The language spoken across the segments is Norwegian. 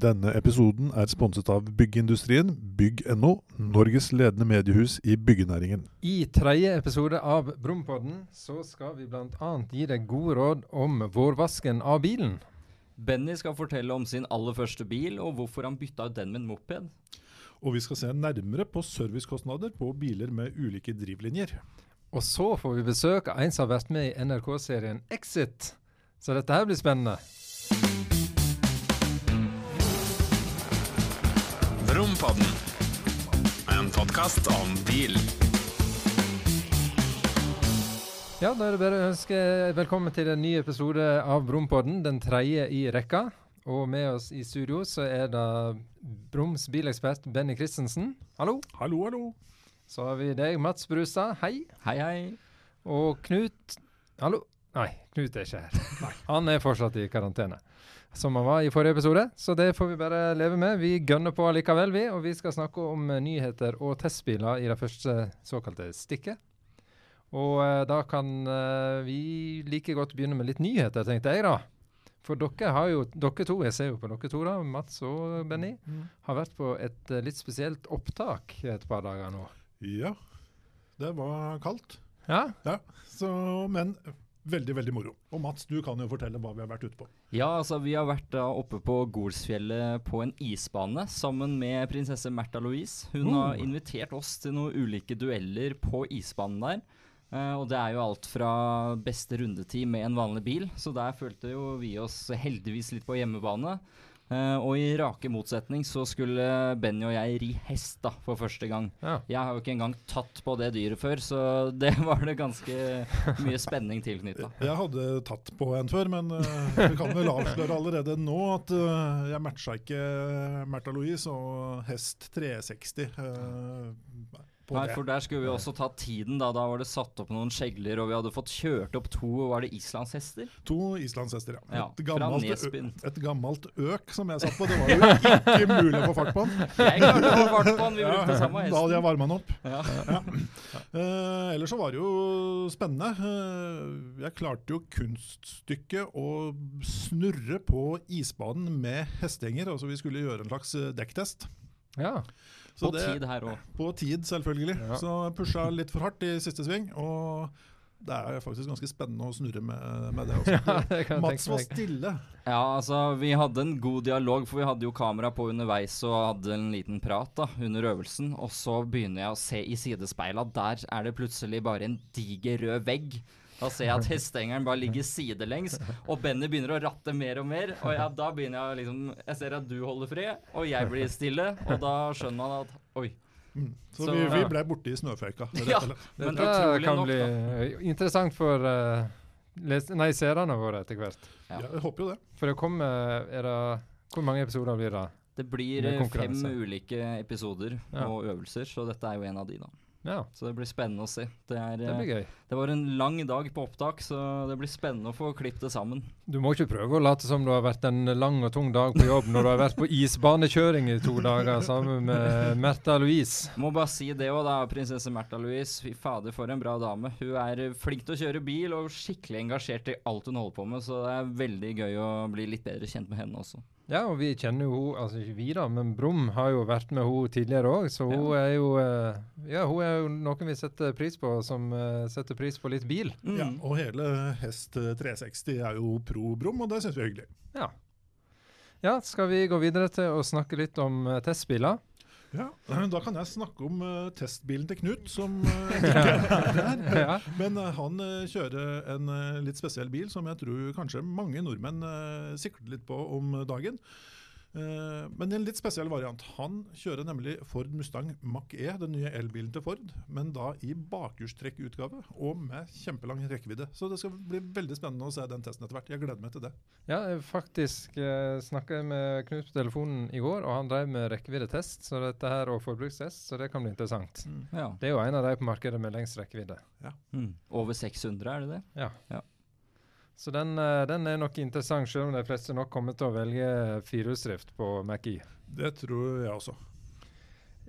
Denne episoden er sponset av Byggeindustrien, bygg.no, Norges ledende mediehus i byggenæringen. I tredje episode av Brumpodden så skal vi bl.a. gi deg gode råd om vårvasken av bilen. Benny skal fortelle om sin aller første bil, og hvorfor han bytta ut den med en moped. Og vi skal se nærmere på servicekostnader på biler med ulike drivlinjer. Og så får vi besøk av en som har vært med i NRK-serien Exit. Så dette her blir spennende. Rompodden. En podkast om bil. Ja, da er det bare å ønske velkommen til en ny episode av Brompodden, den tredje i rekka. Og med oss i studio så er det Broms bilekspert Benny Christensen. Hallo. Hallo, hallo. Så har vi deg, Mats Brustad. Hei. Hei, hei. Og Knut Hallo? Nei, Knut er ikke her. Han er fortsatt i karantene, som han var i forrige episode. Så det får vi bare leve med. Vi gønner på likevel, vi. Og vi skal snakke om nyheter og testbiler i det første såkalte stikket. Og eh, da kan eh, vi like godt begynne med litt nyheter, tenkte jeg da. For dere har jo, dere to, jeg ser jo på dere to, da, Mats og Benny, har vært på et eh, litt spesielt opptak et par dager nå. Ja, det var kaldt. Ja, Ja, så, men veldig, veldig moro. Og Mats, du kan jo fortelle hva vi har vært ute på. Ja, altså vi har vært da oppe på Golsfjellet på en isbane sammen med prinsesse Märtha Louise. Hun mm. har invitert oss til noen ulike dueller på isbanen der. Uh, og det er jo alt fra beste rundetid med en vanlig bil, så der følte jo vi oss heldigvis litt på hjemmebane. Eh, og i rake motsetning så skulle Benny og jeg ri hest da, for første gang. ja. Jeg har jo ikke engang tatt på det dyret før, så det var det ganske mye spenning tilknytta. Jeg hadde tatt på en før, men uh, vi kan vel avsløre allerede nå at uh, jeg matcha ikke Märtha Louise og hest 360 eh, på Nei, det. for der skulle vi også ta tiden, da. Da var det satt opp noen skjegler, og vi hadde fått kjørt opp to var det islandshester. To islandshester, ja. Ja, Et gammelt, et gammelt øk som jeg satt på. Det var jo ikke mulig å få fart på den. Jeg klarte å få fart på den, vi brukte samme da hadde jeg hesten. varma den opp. Ja. Eh, ellers så var det jo spennende. Uh, jeg klarte jo kunststykket å snurre på isbanen med hestehenger. Altså vi skulle gjøre en slags eh, dekktest. ja. Så På det- tid her òg. På tid, selvfølgelig. Ja. Så jeg pusha litt for hardt i siste sving. Og det er faktisk ganske spennende å snurre med, med det også. Ja, det Mats var stille. Ja, altså, vi hadde en god dialog, for vi hadde jo kamera på underveis og hadde en liten prat da, under øvelsen. Og så begynner jeg å se i sidespeila, der er det plutselig bare en diger rød vegg. Da ser jeg at hestehengeren bare ligger sidelengs, og Benny begynner å ratte mer og mer. Og ja, da begynner jeg liksom Jeg ser at du holder fred, og jeg blir stille, og da skjønner man at Oi. Mm. Så, Så- vi, vi ble borte i snøføyka. Ja. Men det kan nok, bli da. interessant for uh, nei, seerne våre etter hvert. Ja. Ja, jeg håper jo det. For det kommer er det, Hvor mange episoder blir det? Det blir eh, fem ulike episoder Ja. og øvelser, så dette er jo en av de, da. Ja, Så det blir spennende å se. Det, er, det eh, blir gøy. det var en lang dag på opptak, så det blir spennende å få klippet det sammen. Du må ikke prøve å late som du har vært en lang og tung dag på jobb når du har vært på isbanekjøring i to dager sammen med Märtha Louise. Må bare si det òg, da. Prinsesse Märtha Louise. Fy fader, for en bra dame. Hun er eh, flink til å kjøre bil og skikkelig engasjert i alt hun holder på med, så det er veldig gøy å bli litt bedre kjent med henne også. Ja, og vi kjenner jo henne, altså ikke vi da, men Brum har jo vært med henne tidligere òg, så hun er jo eh, Ja, hun er jo noen vi setter pris på, som eh, setter pris på litt bil. Mm. Ja, og hele Hest 360 er jo pro Brum, og det syns vi er hyggelig. Ja. Ja, skal vi gå videre til å snakke litt om eh, testbiler? Ja, Da kan jeg snakke om uh, testbilen til Knut, som uh. Ja. Men uh, han kjører en litt spesiell bil som jeg tror kanskje mange nordmenn sikter litt på om dagen. Eh, men i en litt spesiell variant. Han kjører nemlig Ford Mustang Mach-E, den nye elbilen til Ford, men da i bakhjulstrekkutgave og med kjempelang rekkevidde. Så det skal bli veldig spennende å se den testen etter hvert. Jeg gleder meg til det. Ja, jeg faktisk eh, snakka med Knut på telefonen i går, og han drev med rekkeviddetest så dette her, og forbrukstest, så det kan bli interessant. Ja. Det er jo en av de på markedet med lengst rekkevidde. Mm. Over 600, er det det? Ja. Ja. Så den, eh, den er nok interessant, selv om de fleste nok kommer til å velge firehjulsdrift på Mac-I. Det tror jeg også.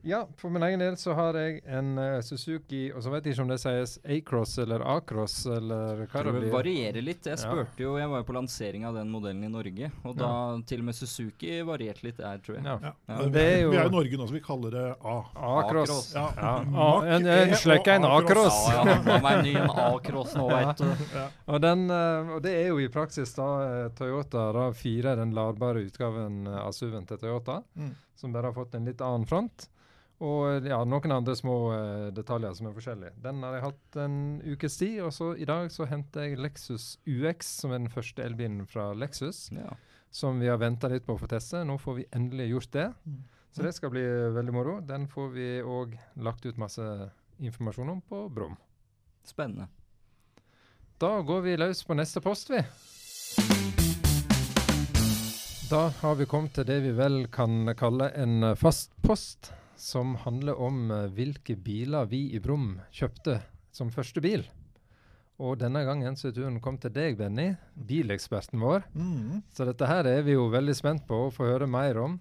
Ja, for min egen del så har jeg en uh, Suzuki, og så vet jeg ikke om det sies A-cross eller A-cross eller hva det Det varierer litt. Jeg Ja. spurte jo, jeg var jo på lansering av den modellen i Norge, og da til og med Suzuki varierte litt der, tror jeg. Ja. Ja. Ja. Vi, Det er jo- vi er i Norge nå, så vi kaller det A. A-cross. Ja. Ja. En, en og slekka en A-cross. Ja, ja. meg ny en A-cross nå, veit du. Og, den, eh, og det er jo i praksis da Toyota RAV4 er den ladbare utgaven eh, av SUV-en til Toyota, Mm. som bare har fått en litt annen front. Og eh, ja, noen andre små uh, detaljer som er forskjellige. Den har jeg hatt en ukes tid, og så i dag så henter jeg Lexus UX, som er den første elbilen fra Lexus, Ja. som vi har venta litt på å få teste. Nå får vi endelig gjort det. Mm. Så det skal bli veldig moro. Den får vi òg lagt ut masse informasjon om på Brum. Spennende. Da går vi løs på neste post, vi. Da har vi kommet til det vi vel kan kalle en eh, fast post, som handler om eh, hvilke biler vi i Brum kjøpte som første bil. Og denne gangen så er turen kommet til deg, Benny, bileksperten vår. Mm. Så dette her er vi jo veldig spent på å få høre mer om.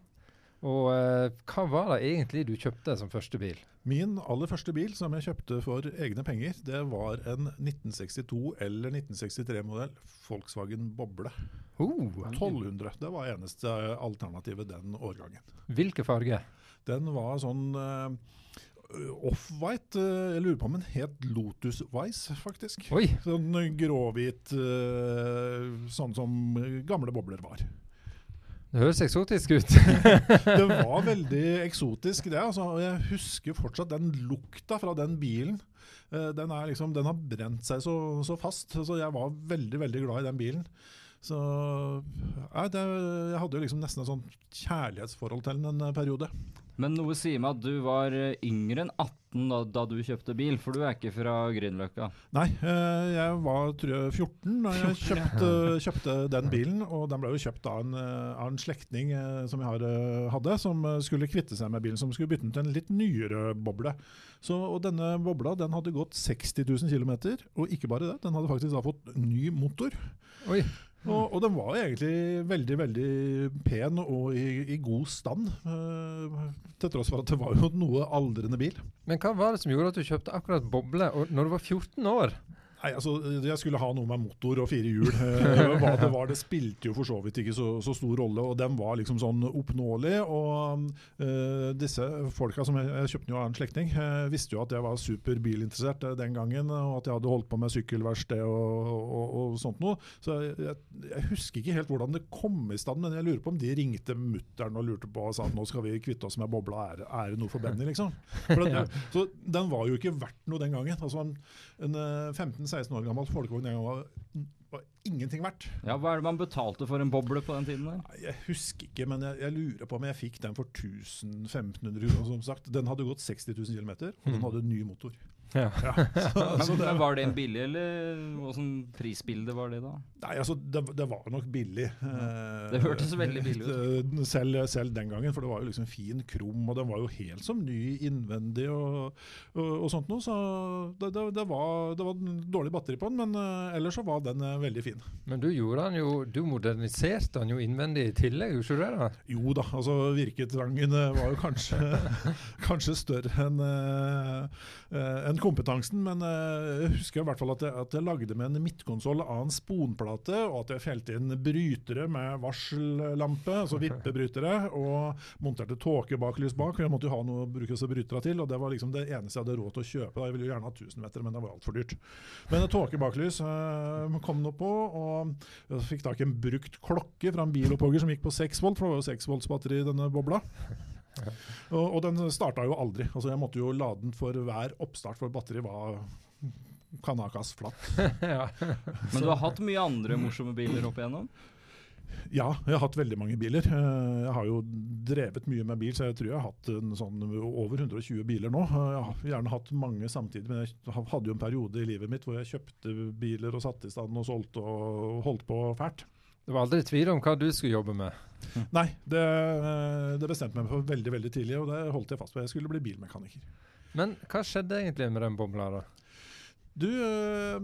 Og eh, hva var det egentlig du kjøpte som første bil? Min aller første bil som jeg kjøpte for egne penger, det var en 1962 eller 1963-modell Volkswagen Boble. Oh, 1200. Det var eneste alternativet den årgangen. hvilke farger? Den var sånn eh, off-white. eh, jeg lurer på om den het Lotus Vice, faktisk. Oi! Sånn gråhvit, eh, sånn som gamle bobler var. Det høres eksotisk ut. Det var veldig eksotisk, det. Altså. Jeg husker fortsatt den lukta fra den bilen. Den, er liksom, den har brent seg så, så fast. Så jeg var veldig veldig glad i den bilen. Så ja, det, Jeg hadde jo liksom nesten et sånt kjærlighetsforhold til den en periode. Men noe sier meg at du var eh, yngre enn 18 da, da du kjøpte bil, for du er ikke fra Grünerløkka. Nei, eh, jeg var tror jeg, 14 da jeg kjøpte, kjøpte den bilen. Og den ble jo kjøpt av en, eh, av en slektning som jeg hadde, som skulle kvitte seg med bilen. Som skulle bytte den til en litt nyere boble. Så, og denne bobla den hadde gått 60 000 km. Og ikke bare det, den hadde faktisk da fått ny motor. Oi. Og, og den var egentlig veldig veldig pen og i, i god stand. uh, til tross for at det var jo noe aldrende bil. Men hva var det som gjorde at du kjøpte akkurat boble når du var 14 år? Nei, altså, Jeg skulle ha noe med motor og fire hjul. Eh, Hva det var, det spilte jo for så vidt ikke så, så stor rolle. og Den var liksom sånn oppnåelig. Og uh, disse folka som jeg, jeg kjøpte av en slektning, uh, visste jo at jeg var superbilinteressert uh, den gangen. Og at jeg hadde holdt på med sykkelverksted og, og, og, sånt noe. Så jeg, jeg, husker ikke helt hvordan det kom i stand, men jeg lurer på om de ringte mutter'n og lurte på og sa at nå skal vi kvitte oss med bobla, er, er det noe for Benny, liksom? For den, så den var jo ikke verdt noe den gangen. altså en, en 15 16 år gammel folkevogn en gang var, var ingenting verdt. Ja, Hva er det man betalte for en boble på den tiden? der? Jeg husker ikke, men jeg, jeg, lurer på om jeg fikk den for 1500 kroner, som sagt. Den hadde gått 60 000 km, og den mhm. hadde ny motor. Ja. Ja, så, Men, så det, men Var det en billig, eller åssen prisbilde var det da? nei, altså, det, det var nok billig. Eh, Det hørtes veldig billig ut. eh, Selv, selv den gangen, for det var jo liksom fin krom, og den var jo helt som ny innvendig og, og, og sånt noe. Så det, det, det, var, det var dårlig batteri på den, men eh, ellers så var den veldig fin. Men du gjorde den jo Du moderniserte den jo innvendig i tillegg, gjorde du det? da? Jo da, altså virketrangen var jo kanskje, kanskje større enn eh, kompetansen, men eh, jeg husker i hvert fall at jeg, at jeg lagde med en midtkonsoll av en sponplate, og at jeg felte inn brytere med varsellampe, altså vippebrytere, og monterte tåkebaklys bak, for jeg måtte jo ha noe å bruke disse bryterne til, og det var liksom det eneste jeg hadde råd til å kjøpe. Da. Jeg ville jo gjerne ha 1000 meter, men det var altfor dyrt. Men tåkebaklys eh, kom nå på, og jeg fikk tak i en brukt klokke fra en bilopphogger som gikk på 6 volt, for det var jo 6 volts batteri i denne bobla. Og, og den starta jo aldri. Altså Jeg måtte jo lade den for hver oppstart, for batteriet var kanakas flatt. ja. Men du har hatt mye andre morsomme biler opp igjennom? Ja, jeg har hatt veldig mange biler. Eh, Jeg har jo drevet mye med bil, så jeg tror jeg har hatt en sånn over 120 biler nå. Eh, Jeg har gjerne hatt mange samtidig, men jeg hadde jo en periode i livet mitt hvor jeg kjøpte biler og satte i stand og solgte og holdt på fælt. Det var aldri tvil om hva du skulle jobbe med. Nei, det, det bestemte jeg meg for veldig veldig tidlig, og det holdt jeg fast på. Jeg skulle bli bilmekaniker. Men hva skjedde egentlig med den bobla? da? Du, øh,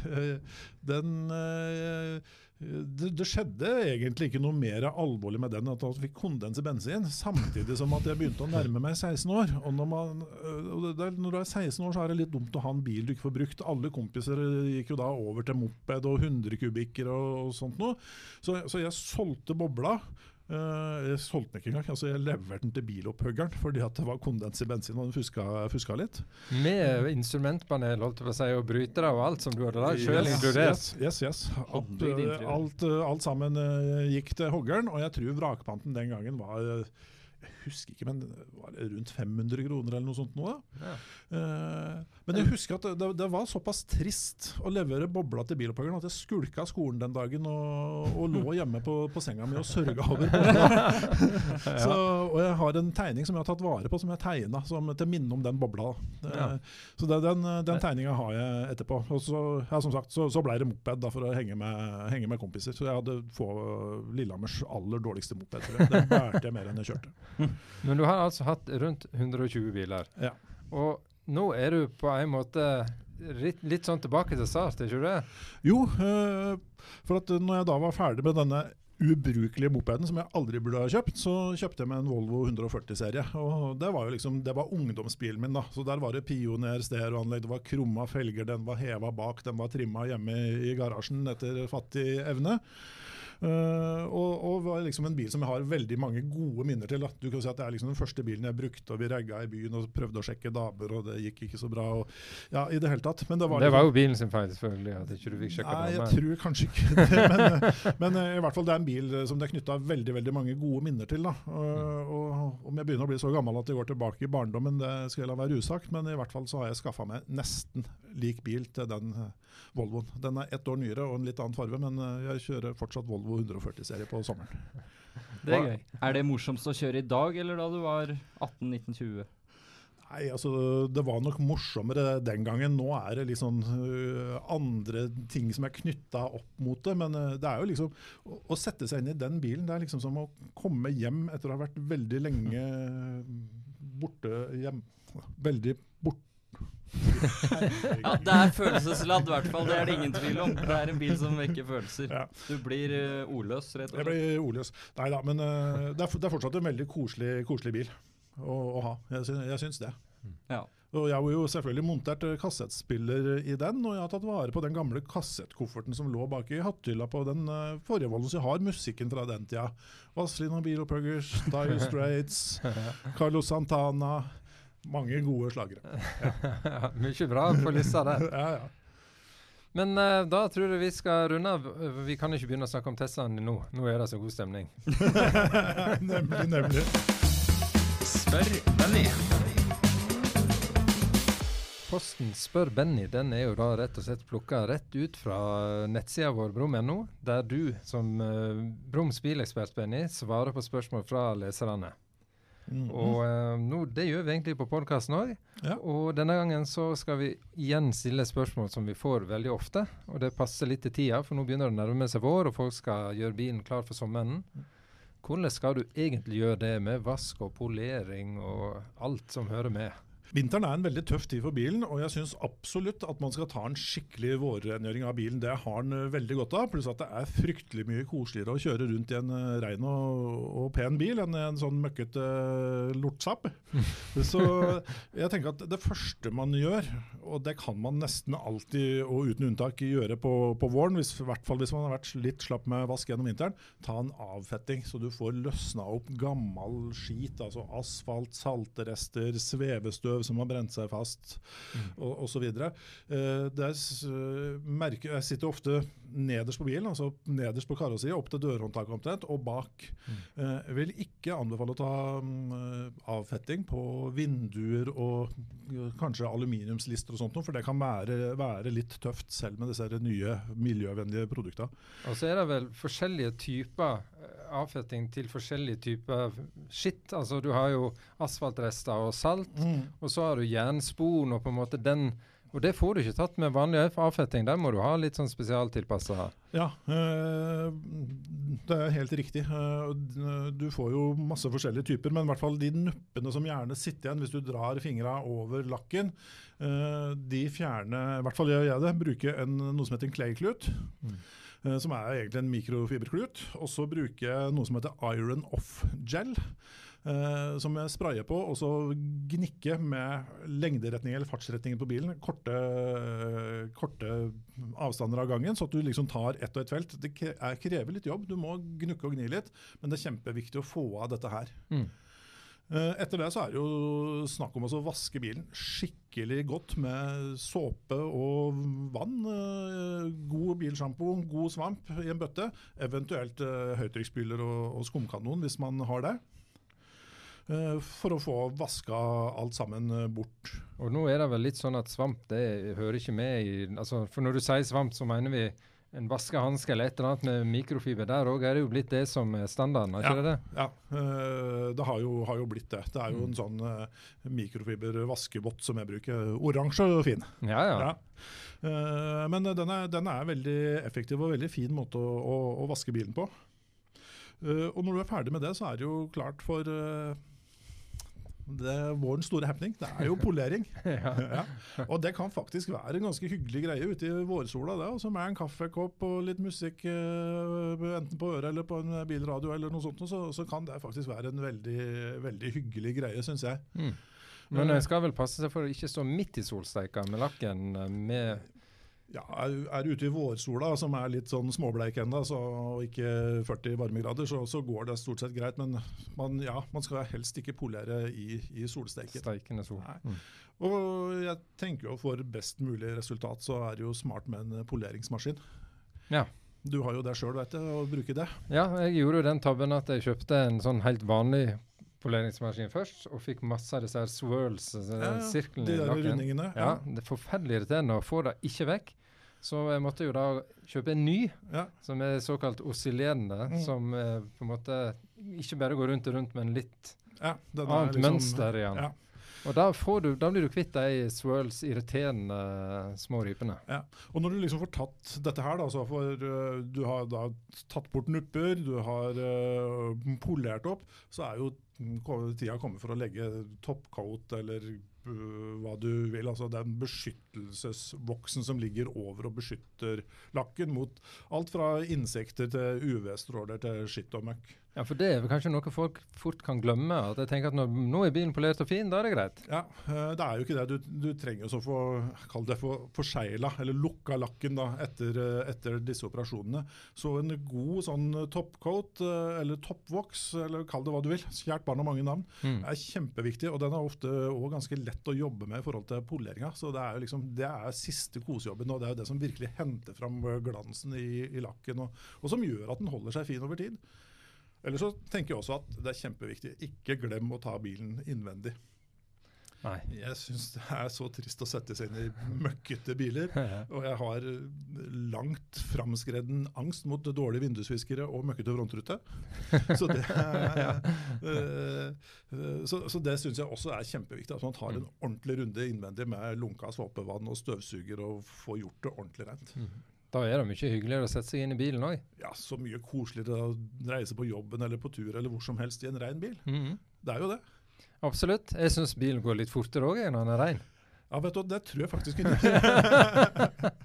den øh, det, det skjedde egentlig ikke noe mer alvorlig med den at han fikk kondens i bensin, samtidig som at jeg begynte å nærme meg 16 år. Og når, man, øh, og det, når du er 16 år, så er det litt dumt å ha en bil du ikke får brukt. Alle kompiser gikk jo da over til moped og 100 kubikker og, og sånt noe. Så, så jeg solgte bobla. Eh, jeg solgte den ikke engang. Altså, jeg leverte den til bilopphuggeren fordi at det var kondens i bensin og den fuska, fuska litt. Med instrumentpanel holdt jeg på å si, og brytere og alt som du hadde der, sjøl inkludert. Yes, yes, yes. Alt, eh, alt, eh, alt sammen gikk til hoggeren, og jeg tror vrakpanten den gangen var husker ikke, men var det rundt 500 kroner eller noe sånt. Nå, da. Ja. Uh, men jeg husker at det, det, var såpass trist å levere bobla til bilopphuggeren at jeg skulka skolen den dagen og, og lå hjemme på, på senga mi og sørga over. Så, og jeg har en tegning som jeg har tatt vare på, som jeg tegna til minne om den bobla. Eh, Så det, den, den tegninga har jeg etterpå. Og så, ja, som sagt, så, så ble det moped da, for å henge med, henge med kompiser. Så jeg hadde få Lillehammers aller dårligste moped. Den bærte jeg mer enn jeg kjørte. Men du har altså hatt rundt 120 biler. Ja. Og nå er du på en måte litt, litt sånn tilbake til start, ikke det? Jo, eh, for at når jeg da var ferdig med denne ubrukelige mopeden som jeg aldri burde ha kjøpt, så kjøpte jeg meg en Volvo 140-serie. Og Det var jo liksom, det var ungdomsbilen min. da, så Der var det Pioner stereoanlegg, det var krumma felger, den var heva bak, den var trimma hjemme i, i garasjen etter fattig evne. Eh, og, og var liksom en bil som jeg har veldig mange gode minner til. Da. Du kan si at Det er liksom den første bilen jeg brukte, og vi ragga i byen og prøvde å sjekke damer, og det gikk ikke så bra. Og, ja, i Det hele tatt. Men det var, Det liksom- jo bilen sin feil, selvfølgelig, at ikke du fikk sjekka Nei, jeg tror kanskje ikke det. Men, men eh, i hvert fall det er en bil eh, som det er knytta veldig veldig mange gode minner til. da. Og, og Om jeg begynner å bli så gammel at jeg går tilbake i barndommen, det skal jeg la være usagt, men i hvert fall så har jeg skaffa meg nesten lik bil til den Volvoen. Den er ett år nyere og en litt annen farve, men jeg kjører fortsatt Volvo 140-serie på sommeren. Det er gøy. Er det morsomst å kjøre i dag, eller da du var 18-19-20? Nei, altså Det var nok morsommere den gangen. Nå er det liksom øh, andre ting som er knytta opp mot det. Men øh, det er jo liksom å, å sette seg inn i den bilen, det er liksom som å komme hjem etter å ha vært veldig lenge borte hjem. Veldig. Ja, det er følelsesladd, i hvert fall. Det er det ingen tvil om. Det er en bil som vekker følelser. Ja. Du blir uh, ordløs, rett og Jeg blir ordløs. Nei da, men uh, det, er, det er fortsatt en veldig koselig, koselig bil å, å ha. Jeg, sy jeg syns det. Ja. Og jeg har jo selvfølgelig montert eh, kassettspiller i den, og jeg har tatt vare på den gamle kassettkofferten som lå bak i hatthylla på den uh, forrige Volvoen, så jeg har musikken fra den tida. Vazelina Bilopphuggers, Dire Straits, Carlos Santana. Mange gode slagere. Ja, Mye bra på lista der. Ja, ja. Men uh, da tror jeg vi skal runde av. Vi kan ikke begynne å snakke om Teslaen nå. Nå er det så god stemning. nemlig, nemlig. Spør Benny. Posten Spør Benny den er jo da rett og slett plukka rett ut fra nettsida vår brum.no, der du som uh, Broms bilekspert, Benny, svarer på spørsmål fra leserne. Mhm. Og eh, nå, Det gjør vi egentlig på podkasten òg. Ja. Og denne gangen så skal vi igjen stille spørsmål som vi får veldig ofte. Og det passer litt til tida, for nå begynner det å nærme seg vår, og folk skal gjøre bilen klar for sommeren. Hvordan skal du egentlig gjøre det med vask og polering og alt som hører med? Vinteren er en veldig tøff tid for bilen, og jeg syns absolutt at man skal ta en skikkelig vårrengjøring av bilen. Det har den eh, veldig godt av. Pluss at det er fryktelig mye koseligere å kjøre rundt i en eh, rein og, og pen bil enn i en sånn møkkete uh, lortsapp. Så jeg tenker at det første man gjør, og det kan man nesten alltid og uten unntak gjøre på, på våren, hvis, i hvert fall hvis man har vært litt slapp med vask gjennom vinteren, ta en avfetting så du får løsna opp gammel skit, altså asfalt, salterester, svevestøv som har brent seg fast og osv. Uh, eh, merke- jeg sitter ofte nederst på bilen, altså nederst på karosseriet, opp til dørhåndtaket omtrent, og bak. Eh, jeg vil ikke anbefale å ta mm, eh, avfetting på vinduer og uh, kanskje aluminiumslister og sånt, for det kan være, være litt tøft selv med disse nye miljøvennlige produktene. Og så er det vel forskjellige typer eh, avfetting til forskjellige typer skitt. Altså du har jo asfaltrester og salt, og så har du jernspon og på en måte den Og det får du ikke tatt med vanlig avfetting. Der må du ha litt sånn spesialtilpassa. Ja, eh, det er helt riktig. Eh, d- Du får jo masse forskjellige typer, men i hvert fall de nuppene som gjerne sitter igjen hvis du drar fingra over lakken, eh, de fjerner I hvert fall gjør jeg det. Bruker en, noe som heter en clay-klut. eh, som er egentlig en mikrofiberklut. Og så bruker jeg noe som heter Iron Off Gel. eh, som jeg sprayer på, og så gnikker med lengderetning eller fartsretningen på bilen. Korte, eh, korte avstander av gangen, så at du liksom tar ett og ett felt. Det er- krever litt jobb, du må gnukke og gni litt, men det er kjempeviktig å få av dette her. Mm. Eh, Etter det så er det jo snakk om å vaske bilen skikkelig godt med såpe og vann. Eh, God bilsjampo, god svamp i en bøtte. Eventuelt eh, høytrykksspyler og, skumkanon hvis man har det. For å få vaska alt sammen bort. Og nå er det vel litt sånn at svamp det hører ikke med i altså, For når du sier svamp, så mener vi en vaskehanske eller et eller annet med mikrofiber. Der òg er det jo blitt det som standarden, er ikke det det? Ja, eh, det har jo, har jo blitt det. Det er jo en sånn eh, mikrofiber vaskebåt som jeg bruker. Oransje og fin. Ja, ja. Ja. Eh, men den er, den er veldig effektiv og veldig fin måte å, å, å vaske bilen på. Og når du er ferdig med det, så er det jo klart for det er vårens store happening. Det er jo polering. ja. ja. Og det kan faktisk være en ganske hyggelig greie ute i vårsola. det, altså Med en kaffekopp og litt musikk eh, enten på øret eller på en bilradio, eller noe sånt, så, så kan det faktisk være en veldig, veldig hyggelig greie, syns jeg. Mm. Men en skal vel passe seg for å ikke stå midt i solsteika med lakken eh, med Ja, er, er ute i vårsola, som er litt sånn småbleik ennå, så- og ikke 40 varmegrader, så, så går det stort sett greit. Men man, ja, man skal helst ikke polere i, i solsteiken. steikende sol. Mm. Og jeg tenker jo for best mulig resultat, så er det jo smart med en poleringsmaskin. Ja. Du har jo det sjøl, vet du, å bruke det. Ja, jeg gjorde jo den tabben at jeg kjøpte en sånn helt vanlig poleringsmaskin først, og fikk masse av disse her swirls, altså Ja, ja, sirklene De i der lakken. rundingene. Ja, det er forferdelig irriterende å få det ikke vekk. Så jeg måtte jo da kjøpe en ny, Ja. som er såkalt oscillerende, Mm. som eh, på en måte ikke bare går rundt og rundt, men litt ja, annet liksom- mønster i den. Ja. Og da, får du, da blir du kvitt de swirls irriterende eh, små rypene. Ja. Og når du liksom får tatt dette her, da, så for du har da tatt bort nupper, du har uh, polert opp, så er jo tida kommer for å legge topcoat eller uh, hva du vil. Altså den beskyttelsesvoksen som ligger over og beskytter lakken mot alt fra insekter til UV-stråler til skitt og møkk. Ja, for det er vel kanskje noe folk fort kan glemme. At jeg tenker at når, nå er bilen polert og fin, da er det greit. Ja, øh, det er jo ikke det. Du, du trenger jo så få kall det for forsegla, eller lukka lakken da, etter, øh, etter disse operasjonene. Så en god sånn topcoat, øh, eller toppvoks, eller kall det hva du vil, kjært barn har mange navn, Mm. er kjempeviktig. Og den er ofte òg ganske lett å jobbe med i forhold til poleringa. Så det er jo liksom, det er siste kosejobben, og det er jo det som virkelig henter fram glansen i, i lakken, og, og som gjør at den holder seg fin over tid. Eller så tenker jeg også at det er kjempeviktig, ikke glem å ta bilen innvendig. Nei. Jeg syns det er så trist å sette seg inn i møkkete biler. Og jeg har langt framskreden angst mot dårlige vindusviskere og møkkete frontrute. Så det, er, eh, så, så det syns jeg også er kjempeviktig. At man tar en ordentlig runde innvendig med lunka såpevann og støvsuger og får gjort det ordentlig rent. Da er det mye hyggeligere å sette seg inn i bilen òg. Ja, Så mye koseligere å reise på jobben eller på tur eller hvor som helst i en rein bil. Det er jo det. Absolutt. Jeg syns bilen går litt fortere òg når den er rein. Ja, vet du, Det tror jeg faktisk ikke.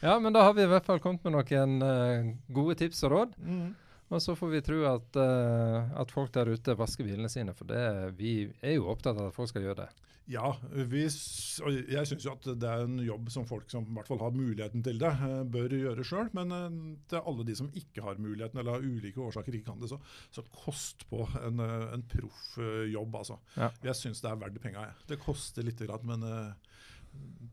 Ja, men da har vi i hvert fall kommet med noen uh, gode tips og råd. Mm. Og så får vi tro at, uh, at folk der ute vasker bilene sine, for det, vi er jo opptatt av at folk skal gjøre det. Ja, vi, jeg syns jo at det er en jobb som folk som i hvert fall har muligheten til det, eh, bør gjøre sjøl. Men eh, til alle de som ikke har muligheten, eller av ulike årsaker ikke kan det, så, så kost på en, eh, en proff eh, jobb, altså. Ja. Jeg syns det er verdt penga. Det koster lite grann, men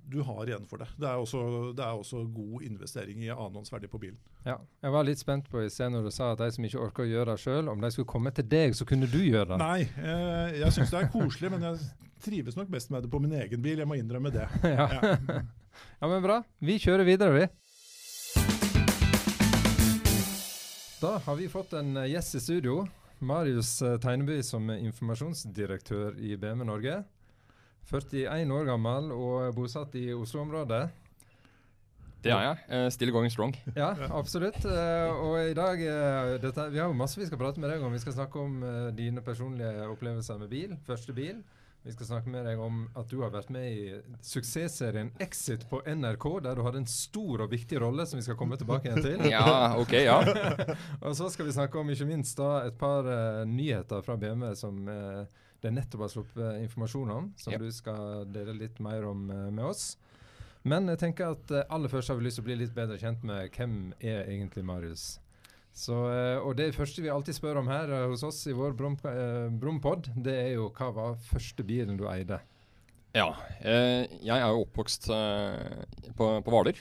du har igjen for det. Det er også, det er også god investering i annenhåndsverdi på bilen. Ja. Jeg var litt spent på i sted når du sa at de som ikke orker å gjøre det sjøl, om de skulle komme til deg, så kunne du gjøre det. Nei, eh, jeg syns det er koselig, men jeg trives nok best med det på min egen bil. Jeg må innrømme det. ja. Ja. ja, men bra. Vi kjører videre, vi. Da har vi fått en gjest i studio. Marius eh, Tegneby som er informasjonsdirektør i BMW Norge. 41 år gammel og bosatt i Oslo-området. Det er jeg. Uh, still going strong. Ja, absolutt. Uh, og i dag uh, dette, Vi har jo masse vi skal prate med deg om. Vi skal snakke om dine personlige opplevelser med bil. Første bil. Vi skal snakke med deg om at du har vært med i suksessserien Exit på NRK, der du hadde en stor og viktig rolle som vi skal komme tilbake igjen til. Ja, ok, ja. og så skal vi snakke om ikke minst da et par uh, nyheter fra BMW som uh, det nettopp har sluppet informasjon om, som yep. du skal dele litt mer om uh, med oss. Men jeg tenker at aller først har vi lyst til å bli litt bedre kjent med hvem er egentlig Marius. Så, uh, og Det første vi alltid spør om her uh, hos oss i vår Brum, uh, Brumpod, det er jo hva var første bilen du eide? Ja. Eh, jeg er jo oppvokst eh, på, på Hvaler.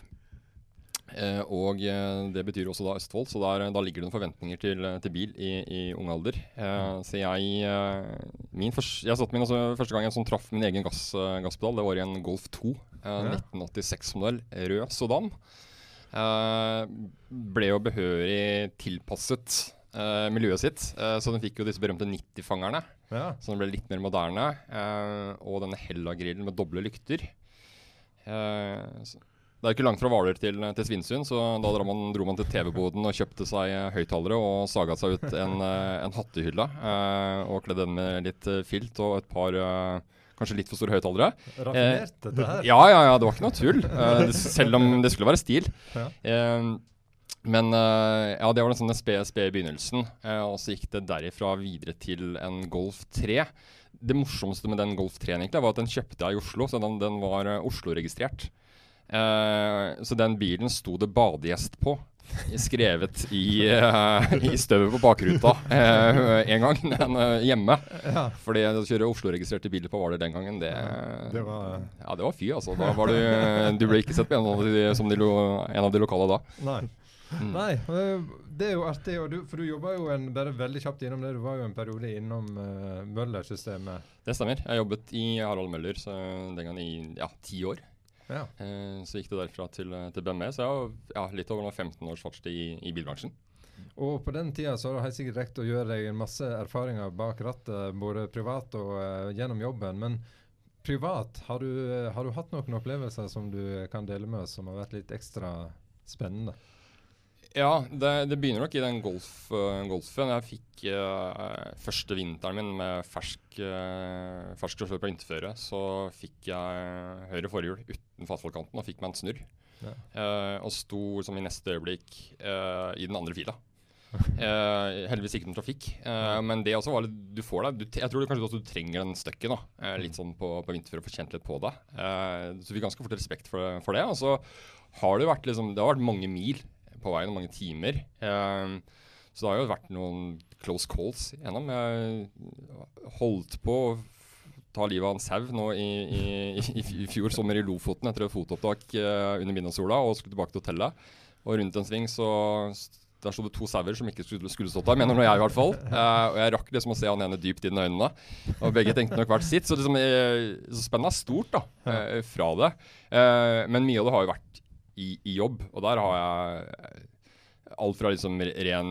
Eh, og eh, det betyr også da Østfold, så der, da ligger det noen forventninger til, eh, til bil i, i ung alder. Eh, så jeg eh, min første, Jeg satte min altså, første gang jeg sånn traff min egen gass, eh, gasspedal, det var i en Golf 2. Eh, 1986-modell, rød Sodan. Eh, ble jo behørig tilpasset eh, miljøet sitt, eh, så den fikk jo disse berømte 90-fangerne. Ja. Så den ble litt mer moderne. og denne Hella-grillen med doble lykter. Det er ikke langt fra Hvaler til, til Svinesund, så da dro man, dro man til TV-boden og kjøpte seg høyttalere og saga seg ut en, en hattehylle. eh, og kledde den med litt filt og et par kanskje litt for store høyttalere. Raffinert, dette her. Ja, ja, ja, det var ikke noe tull. eh, det, selv om det skulle være stil. Ja. Eh, men eh, ja, det var den sånne spede i begynnelsen. eh, og så gikk det derifra videre til en Golf 3. Det morsomste med den Golf 3 egentlig, var at den kjøpte jeg i Oslo, så den, den var eh, Oslo-registrert. Uh, så den bilen sto det 'badegjest' på. Skrevet i, uh, i støvet på bakruta uh, en gang den, uh, hjemme. Ja. Fordi å kjøre Oslo-registrerte biler på Hvaler den gangen, det, Det var ja, det var fy, altså. Da var du, du ble ikke sett på en av de, som de lo, en av de lokale da. Nei. Mm. Nei, det er jo artig, du, for du jobba jo en, bare veldig kjapt innom det. Du var jo en periode innom uh, Møller-systemet. Det stemmer. Jeg jobbet i Harald Møller så den gangen i ja, ti år. Ja. Eh, så gikk det derfra til, eh, til BMW. Så jeg har ja, litt over 15 års fartstid i, i bilbransjen. Og på den tida så har helt sikkert rekt å gjøre deg en masse erfaringer bak rattet, både privat og uh, gjennom jobben. Men privat, har du, har du hatt noen opplevelser som du kan dele med oss, som har vært litt ekstra spennende? Ja, det, det begynner nok i den golf, uh, golfen. Jeg fikk uh, første vinteren min med fersk, uh, fersk sjåfør på vinterføre. Så fikk jeg høyre forhjul uten fastfoldkanten og fikk meg en snurr. Ja. Eh, og sto som i neste øyeblikk eh, i den andre fila. Eh, heldigvis ikke noen trafikk. Eh, men det også var litt Du får deg du, Jeg tror kanskje også du trenger den støkken. da eh, Litt sånn på, på vinterføre og får få kjent litt på deg. Eh, så vi fikk ganske fort respekt for, for det. Og så har det vært liksom Det har vært mange mil på veien mange timer. Eh, så det har jo vært noen close calls gjennom. Jeg holdt på å ta livet av en sau nå i, i, i, i fjor sommer i Lofoten etter et fotopptak eh, under midnattssola og skulle tilbake til hotellet. Og rundt en sving så der sto det to sauer som ikke skulle, skulle stått der, mener nå jeg i hvert fall. Eh, og jeg rakk liksom å se han ene dypt inn i øynene. Og begge tenkte nok hvert sitt. Så, liksom, eh, så spennet er stort da, eh, fra det. Eh, men mye av det har jo vært i, i jobb, og der har jeg alt fra liksom ren,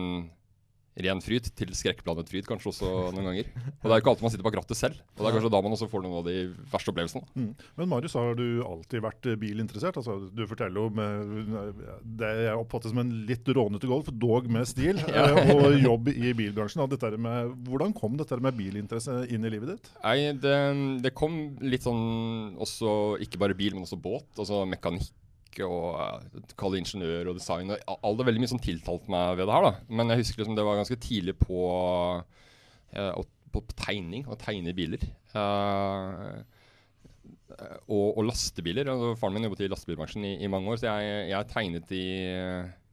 ren fryd til skrekkblandet fryd, kanskje også noen ganger. Og det er jo ikke alltid man sitter bak rattet selv. Og det er kanskje da man også får noen av de verste opplevelsene. Mm. Men Marius, har du alltid vært eh, bilinteressert? Altså, du forteller om det jeg oppfatter som en litt rånete golf, dog med stil, Ja. eh, og jobb i bilbransjen. Og dette med, hvordan kom dette med bilinteresse inn i livet ditt? Nei, det, det kom litt sånn også ikke bare bil, men også båt. Altså mekanikk og uh, kalle ingeniør og design. Og All det veldig mye som tiltalte meg ved det her. da. Men jeg husker liksom det var ganske tidlig på, eh, på, tegning, å tegne biler. Eh, og, og lastebiler. Altså, faren min jobbet i lastebilbransjen i, i mange år, så jeg, jeg tegnet i,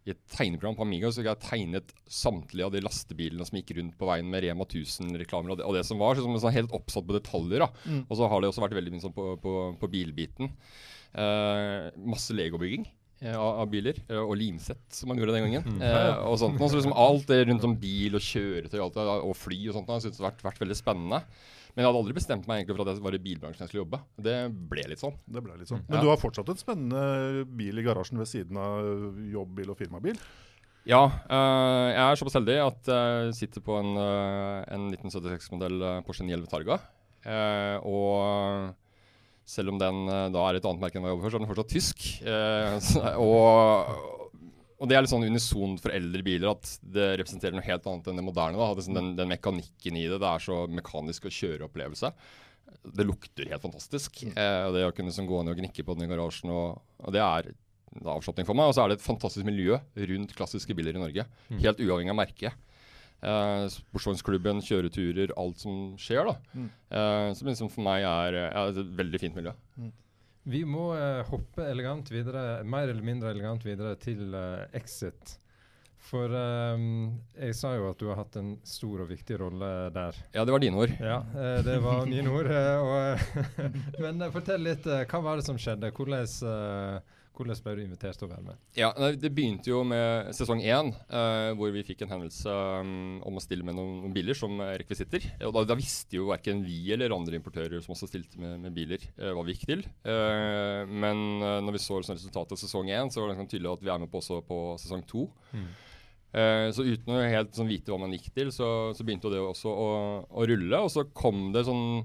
i et tegneprogram på Amiga. Så jeg tegnet samtlige av de lastebilene som gikk rundt på veien med Rema 1000-reklamer og, og det som var. Så, så, sånn helt oppsatt på detaljer. da. Mm. Og så har det også vært veldig mye sånn på, på, på bilbiten. Eh, masse legobygging eh, av, biler, eh, og limsett, som man gjorde den gangen. Eh, og sånt. Nå, så liksom alt det rundt om bil og kjøretøy alt det, og fly og sånt. Jeg synes det har vært, vært veldig spennende. Men jeg hadde aldri bestemt meg egentlig for at det var i bilbransjen jeg skulle jobbe. Det ble litt sånn. Det ble litt sånn. Ja. Men du har fortsatt en spennende bil i garasjen ved siden av jobbbil og firmabil? Ja, eh, jeg er såpass heldig at jeg sitter på en, eh, en 1976-modell eh, Porsche 911 Targa. Eh, og selv om den eh, da er et annet merke enn hva jeg jobber for, så er den fortsatt tysk. Eh, og, og det er litt sånn unisont for eldre biler at det representerer noe helt annet enn det moderne. da. Det sånn den, den mekanikken i det. Det er så mekanisk å kjøre opplevelse. det lukter helt fantastisk. Eh, og det å kunne liksom gå ned og gnikke på den i garasjen, og, og det er avslapning for meg. Og så er det et fantastisk miljø rundt klassiske biler i Norge. Mm. Helt uavhengig av merke. Eh, Sportsvognsklubben, kjøreturer, alt som skjer. da. Mm. Eh, som liksom for meg er, er et veldig fint miljø. Vi må eh, hoppe elegant videre, mer eller mindre elegant videre til eh, Exit. For ehm, jeg sa jo at du har hatt en stor og viktig rolle der. Ja, det var dine ord. Ja, eh, det var mine ord. eh, og, men eh, fortell litt, eh, hva var det som skjedde? Hvordan, eh, hvordan ble du invitert til å være med? Ja, Det begynte jo med sesong én, eh, hvor vi fikk en henvendelse um, om å stille med noen, biler som rekvisitter. Og da, da visste jo verken vi eller andre importører som også stilte med, med biler, eh, hva vi gikk til. Eh, men eh, når vi så liksom resultatet av sesong én, så var det ganske tydelig at vi er med på også på sesong to. Eh, så uten å helt sånn vite hva man gikk til, så, så begynte jo det også å, å rulle. Og så kom det sånn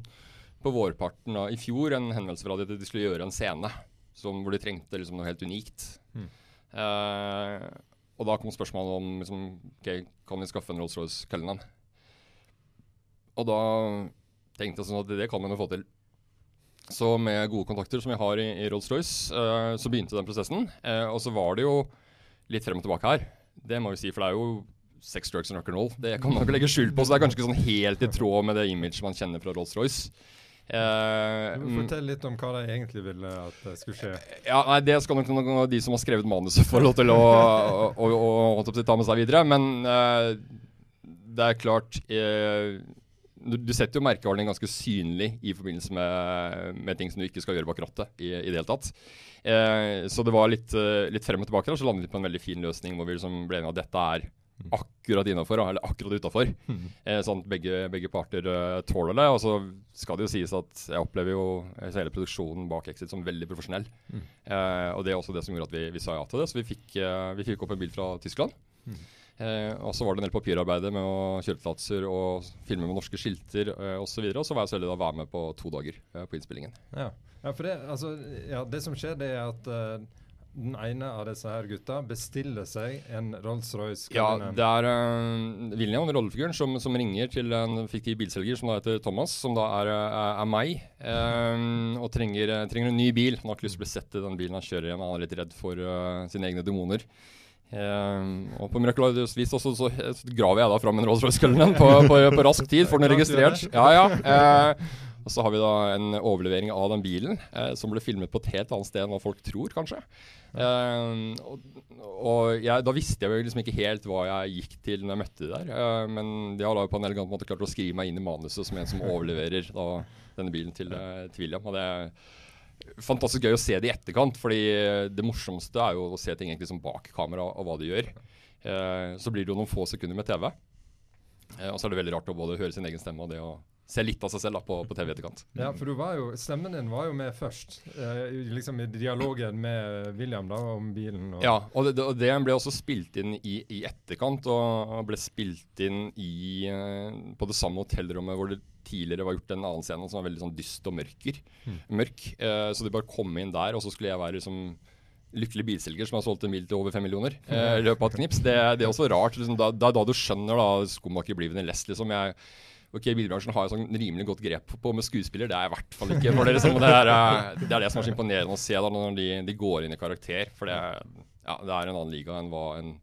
på vårparten da, i fjor en henvendelse fra dem at de skulle gjøre en scene som, hvor de trengte liksom, noe helt unikt. Mm. Eh, og da kom spørsmålet om liksom, ok, kan vi skaffe en Rolls-Royce Cullinan. Og da tenkte jeg sånn at det kan man jo få til. Så med gode kontakter som jeg har i, i Rolls-Royce, eh, så begynte den prosessen. Eh, og så var det jo litt frem og tilbake her. Det må vi si, for det er jo sex, drugs and rock'n'roll. Det kan man ikke legge skjul på, så det er kanskje ikke sånn helt i tråd med det image man kjenner fra Rolls-Royce. Eh, Du må Fortell litt om hva de egentlig ville at det skulle skje. ja, nei, Det skal nok noen av de som har skrevet manuset få lov til å, å, å, å, ta med seg videre. Men uh, det er klart uh, du, du setter jo merkeholdning ganske synlig i forbindelse med, med ting som du ikke skal gjøre bak rattet i, i det hele tatt. Så det var litt, litt frem og tilbake, der, så landet vi på en veldig fin løsning hvor vi liksom ble enige om at dette er akkurat innafor, eller akkurat utafor. Eh, sånn at begge, begge parter uh, tåler det. Og så skal det jo sies at jeg opplever jo hele produksjonen bak Exit som veldig profesjonell. Mm. Eh, og det er også det som gjorde at vi, vi sa ja til det. Så vi fikk, uh, vi fikk opp en bil fra Tyskland. Mm. Eh, og så var det en del papirarbeid med å kjøre tillatelser og filme med norske skilter eh, osv. Og, og så var jeg så heldig å være med på to dager eh, på innspillingen. Ja, ja for det, altså, ja, det som skjer, det er at eh, den ene av disse her gutta bestiller seg en Rolls-Royce. Ja, det er uh, William, rollefiguren, som, som ringer til en fiktiv bilselger som da heter Thomas, som da er, er, er meg, um, og trenger, trenger en ny bil. Han har ikke lyst til å bli sett i den bilen han kjører igjen, han er litt redd for uh, sine egne demoner. Um, og på mirakuløst vis også, så, graver jeg da fram en Rolls-Royce Cullinan på, på, på rask tid, får den registrert. Ja, ja. Eh, og så har vi da en overlevering av den bilen, eh, som ble filmet på et helt annet sted enn hva folk tror, kanskje. Eh, og og jeg, da visste jeg jo liksom ikke helt hva jeg gikk til når jeg møtte de der. eh, men de har da på en elegant måte klart å skrive meg inn i manuset som en som overleverer da, denne bilen til, eh, til William. Og det er fantastisk gøy å se det i etterkant, fordi det morsomste er jo å se ting egentlig som bak kamera og hva de gjør. Eh, så blir det jo noen få sekunder med TV. Eh, og så er det veldig rart å både høre sin egen stemme og det å se litt av seg selv da, på, på TV etterkant. Ja, for du var jo, stemmen din var jo med først. Eh, liksom i dialogen med William da, om bilen. Og, Ja, og det, og det ble også spilt inn i, i etterkant, og ble spilt inn i, eh, på det samme hotellrommet hvor det tidligere var gjort en annen scene som var veldig sånn dyst og mørker, mørk. Eh, så de bare kom inn der, og så skulle jeg være liksom lykkelig bilselger som har solgt en bil til over fem millioner eh, i løpet av et knips. Det, det er også rart. Liksom, da, da, da du skjønner da skomakerbelievende lest, liksom. Jeg, ok, Bilbransjen har jeg sånn rimelig godt grep på med skuespiller. Det er jeg i hvert fall ikke. For det, liksom, det, er, eh, det er det som er så imponerende å se da når de, de går inn i karakter. For det, ja, det er en annen liga enn hva en,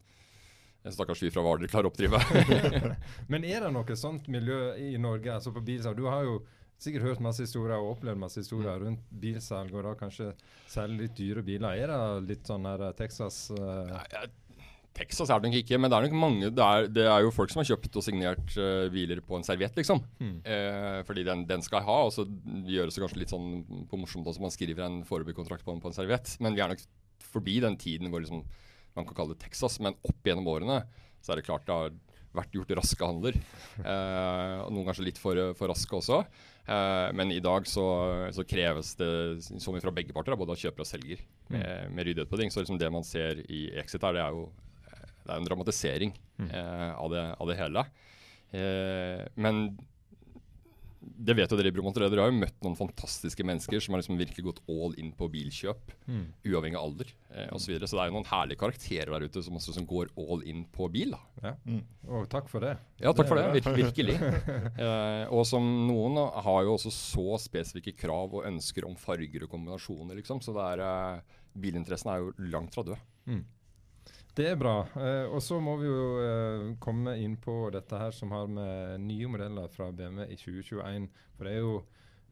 en stakkars fyr fra Hvaler klarer å oppdrive. Men er det noe sånt miljø i Norge, altså på bilsalg? Du har jo sikkert hørt masse historier og opplevd masse historier Mm. rundt bilsalg, og da kanskje særlig litt dyre biler. Er det litt sånn her eh, Texas uh... Nei, jeg- Texas er det nok ikke, men det er nok mange Det er, det er jo folk som har kjøpt og signert uh, biler på en serviett, liksom. Mm. Eh, fordi den, den skal jeg ha, og så gjøres det kanskje litt sånn på morsomt også. Man skriver en foreløpig-kontrakt på, en- på en serviett. Men vi er nok forbi den tiden hvor liksom, man kan kalle det Texas. Men opp gjennom årene så er det klart det har vært gjort raske handler. Eh, og noen kanskje litt for, for raske også. Eh, men i dag så, så kreves det så mye fra begge parter, både av kjøper og selger, med, med ryddighet på ting. Så liksom det man ser i Exit her, det er jo det er en dramatisering eh, av, det, av det hele. Eh, men det vet jo dere i Bromonter. Dere har jo møtt noen fantastiske mennesker som har liksom virkelig gått all in på bilkjøp. Mm. Uavhengig av alder eh, osv. Så, videre. så det er jo noen herlige karakterer der ute som også som går all in på bil. da. Ja, Og takk for det. Ja, takk for det. Det er Vir virkelig. Eh, og som noen har jo også så spesifikke krav og ønsker om farger og kombinasjoner, liksom. Så det er, eh, bilinteressen er jo langt fra død. Det er bra. Eh, og så må vi jo eh, komme inn på dette her som har med nye modeller fra BMW i 2021. For det er jo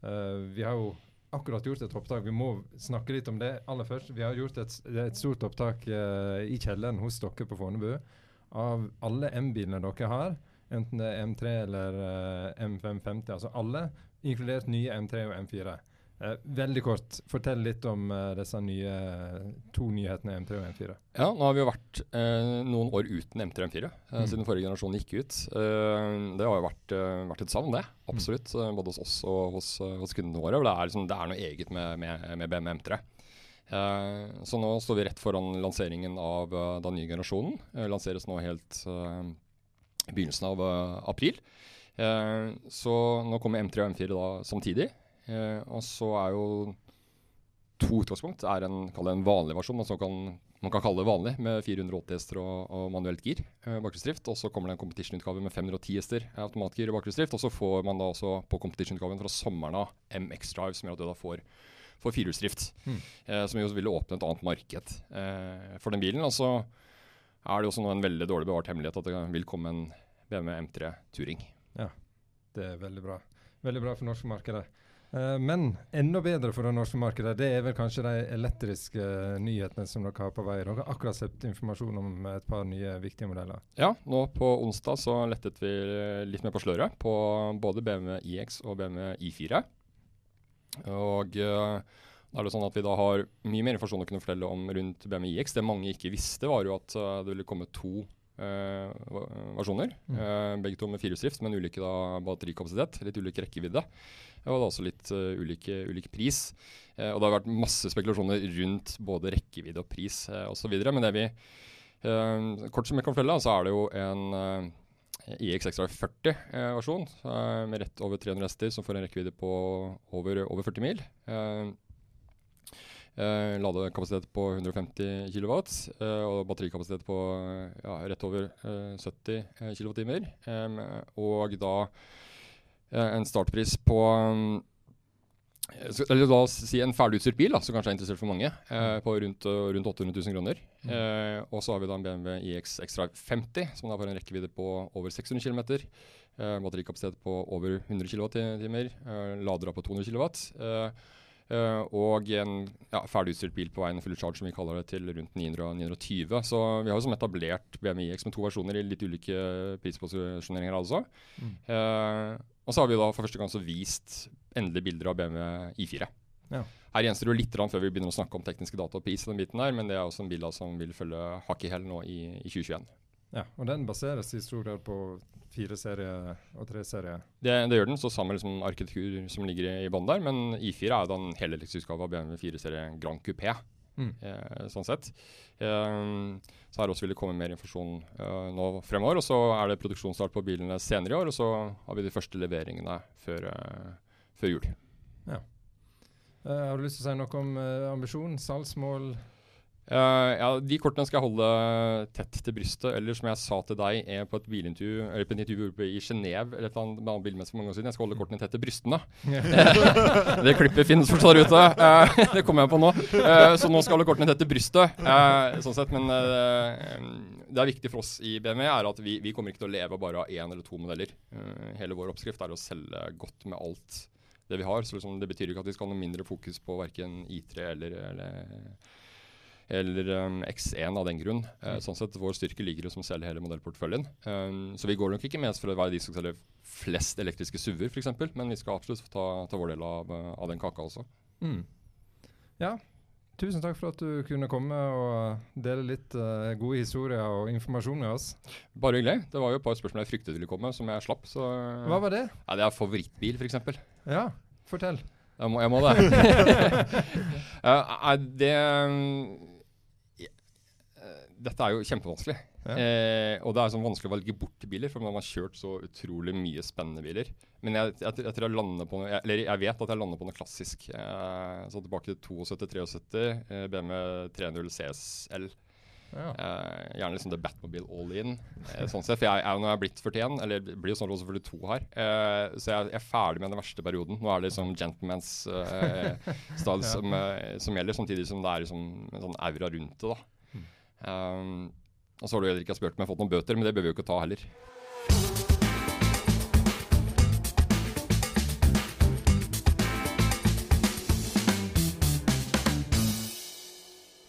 eh, Vi har jo akkurat gjort et opptak. Vi må snakke litt om det aller først. Vi har gjort et, et stort opptak i kjelleren hos dere på Fornebu av alle M-bilene dere har. Enten det er M3 eller eh, M550. Altså alle, inkludert nye M3 og M4. Eh, veldig kort, fortell litt om eh, disse nye, to nyhetene M3 og M4. Ja, nå har vi jo vært eh, noen år uten M3 og M4 eh, Mm. siden forrige generasjon gikk ut. Eh, det har jo vært, eh, vært et savn, det. Absolutt. Mm. både hos oss og hos, hos kundene våre. Det er, liksom, det er noe eget med, med, med BMW M3. Eh, så nå står vi rett foran lanseringen av den nye generasjonen. Lanseres nå helt i begynnelsen av april. Eh, så nå kommer M3 og M4 da samtidig. Eh, og så er jo to utgangspunkt. Er en, en vanlig versjon, man kan, man kan kalle det vanlig, med 480 hester og, og manuelt gir eh, bakhjulsdrift. Og så kommer det en competition-utgave med 510 hester eh, automatgir og bakhjulsdrift. Og så får man da også på competition-utgaven fra sommeren av MX Drive, som gjør at du da får, for firehjulsdrift. Mm. Eh, som jo ville åpne et annet marked eh, for den bilen. Og så er det jo også en veldig dårlig bevart hemmelighet at det vil komme en BMW M3 Touring. Det er veldig bra. Veldig bra for norske markedet. Eh, men enda bedre for det norske markedet, det er vel kanskje de elektriske eh, nyhetene som dere har på vei. Dere har akkurat sett informasjon om et par nye viktige modeller. Ja, nå på onsdag så lettet vi litt mer på sløret på både BMW iX og BMW I4. Og eh, da er det sånn at vi da har mye mer informasjon å kunne fortelle om rundt BMW iX. Det mange ikke visste, var jo at eh, det ville komme to eh, versjoner. Mm. Eh, begge to med firehjulsdrift, men ulike da, batterikapasitet. Litt ulik rekkevidde. Og er også litt ulike, ulik pris. Eh, og det har vært masse spekulasjoner rundt både rekkevidde og pris uh, osv. Men det vi eh, kort som jeg kan fortelle, så er det jo en eh, IX Extra 40-versjon med rett over 300 hester som får en rekkevidde på over, over 40 mil. Eh, eh, ladekapasitet på 150 kW eh, og batterikapasitet på eh, ja, rett over eh, 70 kWt. og da eh, en startpris på eller la oss si en ferdigutstyrt bil, da, som kanskje er interessert for mange, eh, på rundt, eh, rundt 800 000 kroner. Eh, og så har vi da en BMW iX Extra 50, som da får en rekkevidde på over 600 km. Eh, batterikapasitet på over 100 kWt. Eh, ladere på 200 kW. Eh, eh, og en ja, ferdigutstyrt bil på veien full charge, som vi kaller det, til rundt 900 920. Så vi har jo som etablert BMW X med to versjoner i litt ulike prisposisjoneringer altså. Mm. Eh, og så har vi da for første gang så vist endelige bilder av BMW I4. Ja. Her gjenstår det litt før vi begynner å snakke om tekniske data og pris, den biten der, men det er også en bil da som vil følge hakk i hæl nå i, i 2021. Ja, og den baseres i stor grad på fire serier og tre serie. Det, det gjør den, så samme liksom arkitektur som ligger i, i bånn der, men I4 er jo den helelektriske utgave av BMW 4-serie Grand Coupé. Mm. Eh, sånn sett. Eh, så her også vil det komme mer informasjon eh, nå fremover. Og så er det produksjonsstart på bilene senere i år, og så har vi de første leveringene før, eh, før jul. Eh, har du lyst til å si noe om eh, ambisjon, salgsmål? Eh, ja, De kortene skal jeg holde tett til brystet. Eller som jeg sa til deg er på et bilintervju Eller på et intervju i Genéve eller et eller annet med bilmesse for mange år siden, jeg skal holde kortene tett til brystene. det klippet finnes fortsatt der ute. Uh, det kommer jeg på nå. Uh, så nå skal alle kortene tett til brystet. Eh, sånn sett, Men eh, det er viktig for oss i BMW er at vi, vi kommer ikke til å leve bare av én eller to modeller. Eh, hele vår oppskrift er å selge godt med alt det vi har. Så liksom, det betyr ikke at vi skal ha noe mindre fokus på verken I3 eller, eller eller um, X1 av den grunn. Uh, sånn sett, Vår styrke ligger jo som å selge hele modellporteføljen. Um, så vi går nok ikke mest for å være de som selger flest elektriske SUV-er, f.eks., men vi skal absolutt ta, ta vår del av, uh, av den kaka også. Mm. Ja, tusen takk for at du kunne komme og dele litt uh, gode historier og informasjon med oss. Bare hyggelig. Det var jo et par spørsmål jeg fryktet ville komme, som jeg slapp. Så Hva var det? ja, Det er favorittbil, f.eks. Ja, fortell. Jeg må, jeg må det. Eh, er det eh, Dette er jo kjempevanskelig. Ja. Eh, og det er sånn vanskelig å velge bort biler, for man har kjørt så utrolig mye spennende biler. Men jeg, jeg, jeg tror jeg lander på noe jeg, Eller jeg vet at jeg lander på noe klassisk. Eh, så tilbake til 72-73, eh, BMW 300 CSL. Ja. Eh, gjerne liksom The Batmobile all in. Eh, sånn sett, for jeg jo når jeg er blitt 41, eller blir jo snart også 42 her, eh, så jeg, jeg er ferdig med den verste perioden. Nå er det liksom gentleman's style Ja. som, som gjelder, samtidig som det er liksom en sånn aura rundt det. da. Um, og så har du heller ikke spurt om jeg har fått noen bøter, men det bør vi jo ikke ta heller.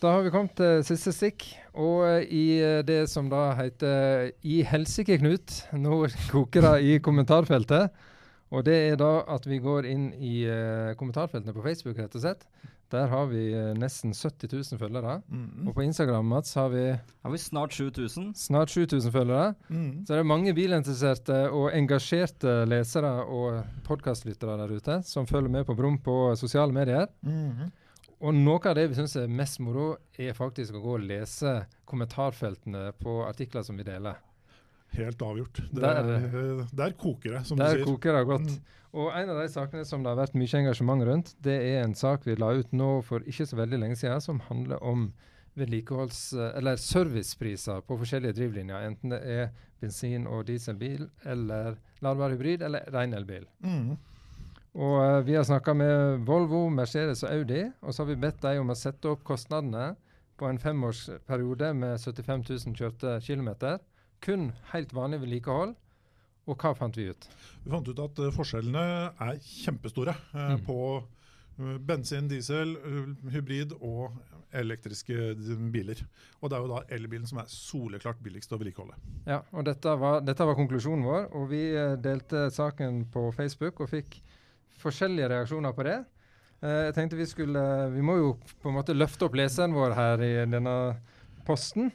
Da har vi kommet til siste stikk, og eh, i eh, det som da heter I helsike, Knut. Nå koker det i kommentarfeltet. Og det er da at vi går inn i eh, kommentarfeltene på Facebook, rett og slett. Der har vi eh, nesten 70 000 følgere. Mm. Og på Instagram Mats, har vi Har vi snart 7000? snart 7000 følgere. Mm. Så det er mange bilinteresserte og engasjerte lesere og podkastlyttere der ute som følger med på Brum på sosiale medier. Mm. Og noe av det vi syns er mest moro, er faktisk å gå og lese kommentarfeltene på artikler som vi deler. Helt avgjort. Det, Der- der, der koker det, som Der du sier. Der koker det godt. Og en av de sakene som det har vært mye engasjement rundt, det er en sak vi la ut nå for ikke så veldig lenge siden, som handler om vedlikeholds- eller servicepriser på forskjellige drivlinjer. Enten det er bensin- og dieselbil, eller ladbar hybrid, eller ren elbil. Mm. Og eh, vi har snakka med Volvo, Mercedes og Audi, og så har vi bedt dem om å sette opp kostnadene på en femårsperiode med 75 000 kjørte kilometer. Kun helt vanlig vedlikehold. Og hva fant vi ut? Vi fant ut at eh, forskjellene er kjempestore eh, Mm. på eh, bensin, diesel, hybrid og elektriske biler. Og det er jo da elbilen som er soleklart billigst å vedlikeholde. Ja, og dette var, dette var konklusjonen vår, og vi delte saken på Facebook og fikk forskjellige reaksjoner på det. Jeg tenkte Vi skulle, vi må jo på en måte løfte opp leseren vår her i denne posten.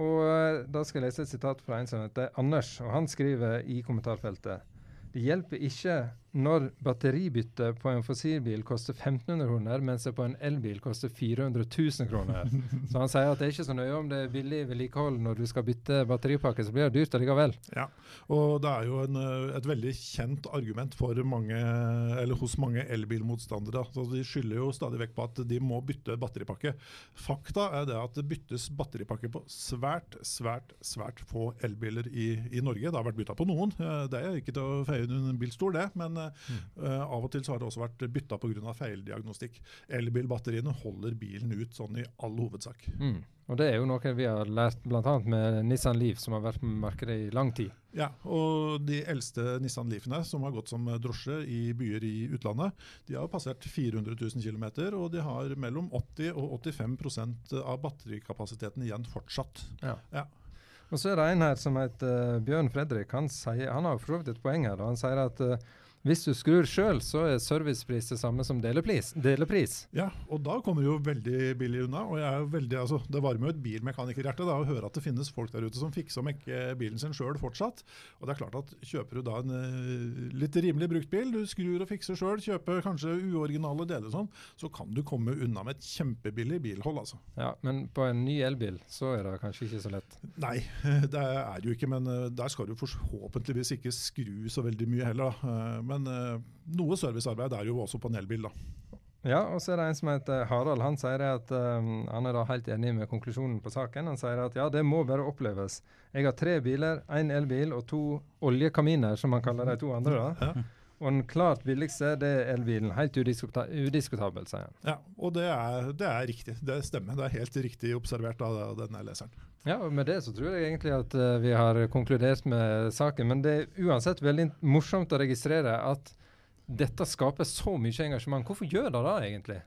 Og eh, Da skal jeg lese et sitat fra en som heter Anders, og han skriver i kommentarfeltet det hjelper ikke når batteribytte på en fossilbil koster 1500 kroner, mens det på en elbil koster 400 000 kroner. Så han sier at det er ikke så nøye om det er billig vedlikehold når du skal bytte batteripakke, så blir det dyrt allikevel. Ja, og det er jo en, eh, et veldig kjent argument for mange, eller hos mange elbilmotstandere. Så de skylder jo stadig vekk på at de må bytte batteripakke. Fakta er det at det byttes batteripakke på svært, svært, svært få elbiler i, i Norge. Det har vært bytta på noen, eh, det er ikke til å feie under en bilstol det, men eh, av og til så har det også vært bytta pga. feildiagnostikk. Elbilbatteriene holder bilen ut sånn i all hovedsak. Mm. Og det er jo noe vi har lært bl.a. med Nissan Leaf, som har vært på markedet i lang tid. Ja, og de eldste Nissan Leafene som har gått som drosje i byer i utlandet, de har passert 400 000 km, og de har mellom 80 og 85 av batterikapasiteten igjen fortsatt. Ja. Ja. Og så er det en her som heter eh, Bjørn Fredrik. Han, sier, han har for så vidt et poeng her. og Han sier at eh, hvis du skrur sjøl, så er servicepris det samme som delepris. delepris. Ja, og da kommer du jo veldig billig unna. og jeg er jo veldig, altså, Det varmer jo et bilmekanikerhjerte da, å høre at det finnes folk der ute som fikser og mekker bilen sin sjøl fortsatt. Og det er klart at Kjøper du da en eh, litt rimelig brukt bil, du skrur og fikser sjøl, kjøper kanskje uoriginale deler, og sånn, så kan du komme unna med et kjempebillig bilhold. altså. Ja, Men på en ny elbil så er det kanskje ikke så lett. Nei, det er det jo ikke, men eh, der skal du forhåpentligvis ikke skru så veldig mye heller. da. Eh, Men eh, noe servicearbeid er jo også på en elbil, da. Ja, og så er det en som heter Harald. Han sier at um, han er da helt enig med konklusjonen på saken. Han sier at ja, det må bare oppleves. Jeg har tre biler, én elbil og to oljekaminer, som han kaller de to andre. da. Ja. Og den klart billigste det er elbilen. Helt udiskuta udiskutabel, sier han. Ja, og det er, det er riktig. Det stemmer. Det er helt riktig observert av denne leseren. Ja, og Med det så tror jeg egentlig at uh, vi har konkludert med saken. Men det er uansett veldig morsomt å registrere at dette skaper så mye engasjement. Hvorfor gjør det det egentlig?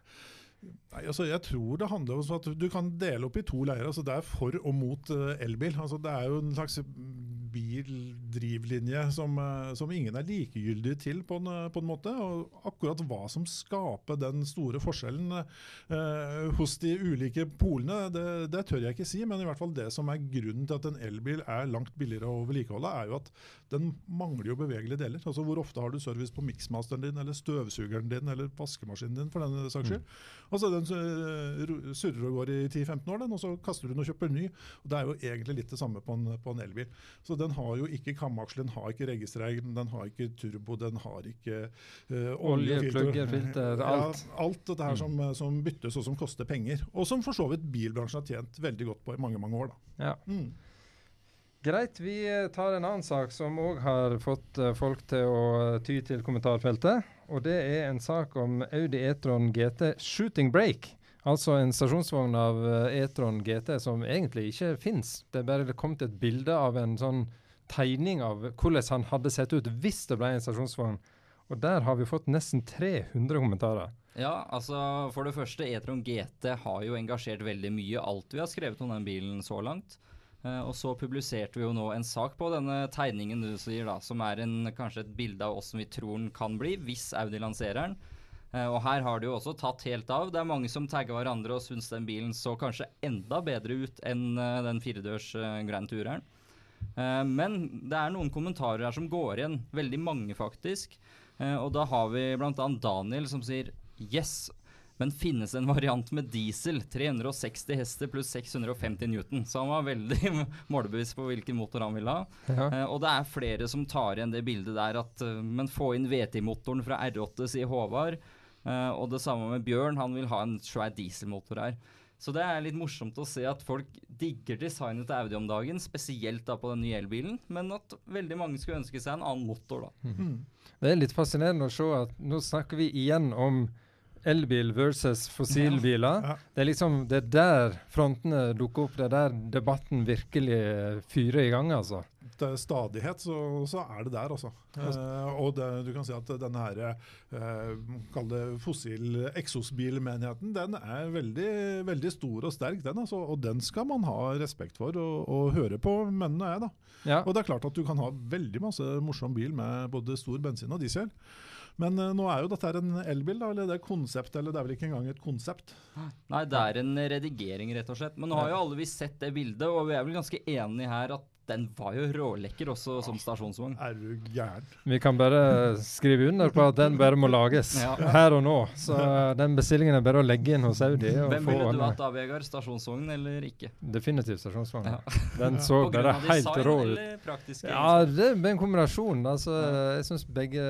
Nei, altså jeg tror det handler om at du kan dele opp i to leirer. altså Det er for og mot eh, elbil. altså Det er jo en slags bildrivlinje som, eh, som ingen er likegyldig til, på en, eh, på en måte. Og akkurat hva som skaper den store forskjellen eh, hos de ulike polene, det, det, tør jeg ikke si. Men i hvert fall det som er grunnen til at en elbil er langt billigere å vedlikeholde, er jo at den mangler jo bevegelige deler. Altså Hvor ofte har du service på miksmasteren din, eller støvsugeren din, eller vaskemaskinen din, for den saks skyld. Mm. Altså Den surrer og går i 10-15 år, den, og så kaster du den og kjøper ny. Og Det er jo egentlig litt det samme på en, på en elbil. Så den har jo ikke kamaksel, den har ikke registrering, den har ikke turbo, den har ikke uh, olje, plugger, filter, alt. Ja, alt dette her mm. som, som, byttes og som koster penger. Og som for så vidt bilbransjen har tjent veldig godt på i mange, mange år. Da. Ja. Mm. Greit, vi eh, tar en annen sak som òg har fått folk til å ty til kommentarfeltet. Og det er en sak om Audi E-tron GT Shooting Break. Altså en stasjonsvogn av uh, E-tron GT som egentlig ikke fins. Det er bare kommet et bilde av en sånn tegning av hvordan han hadde sett ut hvis det ble en stasjonsvogn. Og der har vi fått nesten 300 kommentarer. Ja, altså for det første, E-tron GT har jo engasjert veldig mye. Alt vi har skrevet om den bilen så langt. Uh, og så publiserte vi jo nå en sak på denne tegningen du sier, da, som er en, kanskje et bilde av åssen vi tror den kan bli hvis Audi lanserer den. Uh, og her har det jo også tatt helt av. Det er mange som tagger hverandre og syns den bilen så kanskje enda bedre ut enn uh, den firedørs Grand Toureren. men det er noen kommentarer her som går igjen. Veldig mange, faktisk. og da har vi bl.a. Daniel som sier Yes, men finnes en variant med diesel, 360 hester pluss 650 newton. Så han var veldig målbevisst på hvilken motor han ville ha. Ja. Eh, og det er flere som tar igjen det bildet der at Men få inn VT-motoren fra R8, sier Håvard. Uh, og det samme med Bjørn, han vil ha en svær dieselmotor her. Så det er litt morsomt å se at folk digger designet til Audi om dagen, spesielt da på den nye elbilen, men at veldig mange skulle ønske seg en annen motor, da. Mm. Det er litt fascinerende å se at nå snakker vi igjen om elbil versus fossilbiler. Ja. Det er liksom det er der frontene dukker opp, det er der debatten virkelig fyrer i gang, altså til stadighet, så, så, er det der, altså. Eh, og det, du kan si at denne her, eh, kall det fossil eksosbilmenigheten, den er veldig, veldig stor og sterk, den. Altså, og den skal man ha respekt for og, og høre på, mennene er, da. Ja. Og det er klart at du kan ha veldig masse morsom bil med både stor bensin og diesel. Men uh, nå er jo dette en elbil, da, eller det er konsept, eller det er vel ikke engang et konsept? Nei, det er en redigering, rett og slett. Men nå har jo alle vi sett det bildet, og vi er vel ganske enige her at den var jo rålekker også som stasjonsvogn. Er du gæren? Vi kan bare skrive under på at den bare må lages ja. her og nå. Så den bestillingen er bare å legge inn hos Audi. Hvem ville du hatt da, Vegard? Stasjonsvogn eller ikke? Definitivt stasjonsvogn. Ja. Den så bare helt rå ut. Ja, det er en kombinasjon. Altså, jeg syns begge,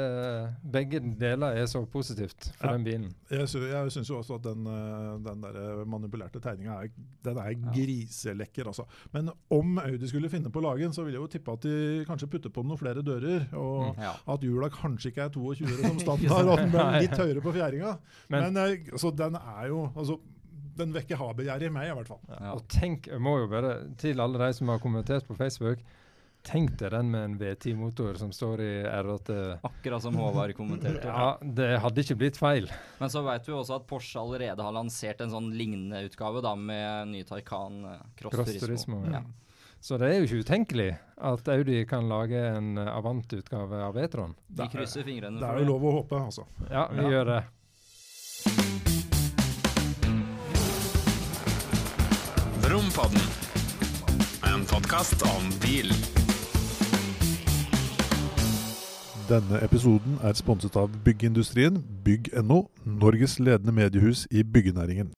begge, deler er så positivt for ja. den bilen. Jeg, jeg syns jo også at den, eh, den der manipulerte tegninga er, den er griselekker, altså. Men om Audi skulle finne på lagen, så vil jeg jo tippe at de kanskje putter på noen flere dører. Og mm, ja. at hjula kanskje ikke er 22 som standard, og at den blir litt høyere på fjæringa. Men, Men eh, altså, den er jo altså, den vekker ha-begjæret i meg, i hvert fall. Ja. Og tenk, jeg må jo bare til alle de som har kommentert på Facebook Tenk deg den med en V10-motor som står i R8. Akkurat som Håvard kommenterte. ja, Det hadde ikke blitt feil. Men så vet vi også at Porsche allerede har lansert en sånn lignende utgave da, med ny Taycan Cross Cross, Cross Turismo. Turismo ja. Ja. Så det er jo ikke utenkelig at Audi kan lage en Avant-utgave av E-tron. Vi krysser fingrene for det. Er jo lov å håpe, altså. Ja, vi ja. gjør det. Rompodden. En podkast om bil. Denne episoden er sponset av Byggindustrien, bygg.no, Norges ledende mediehus i byggenæringen.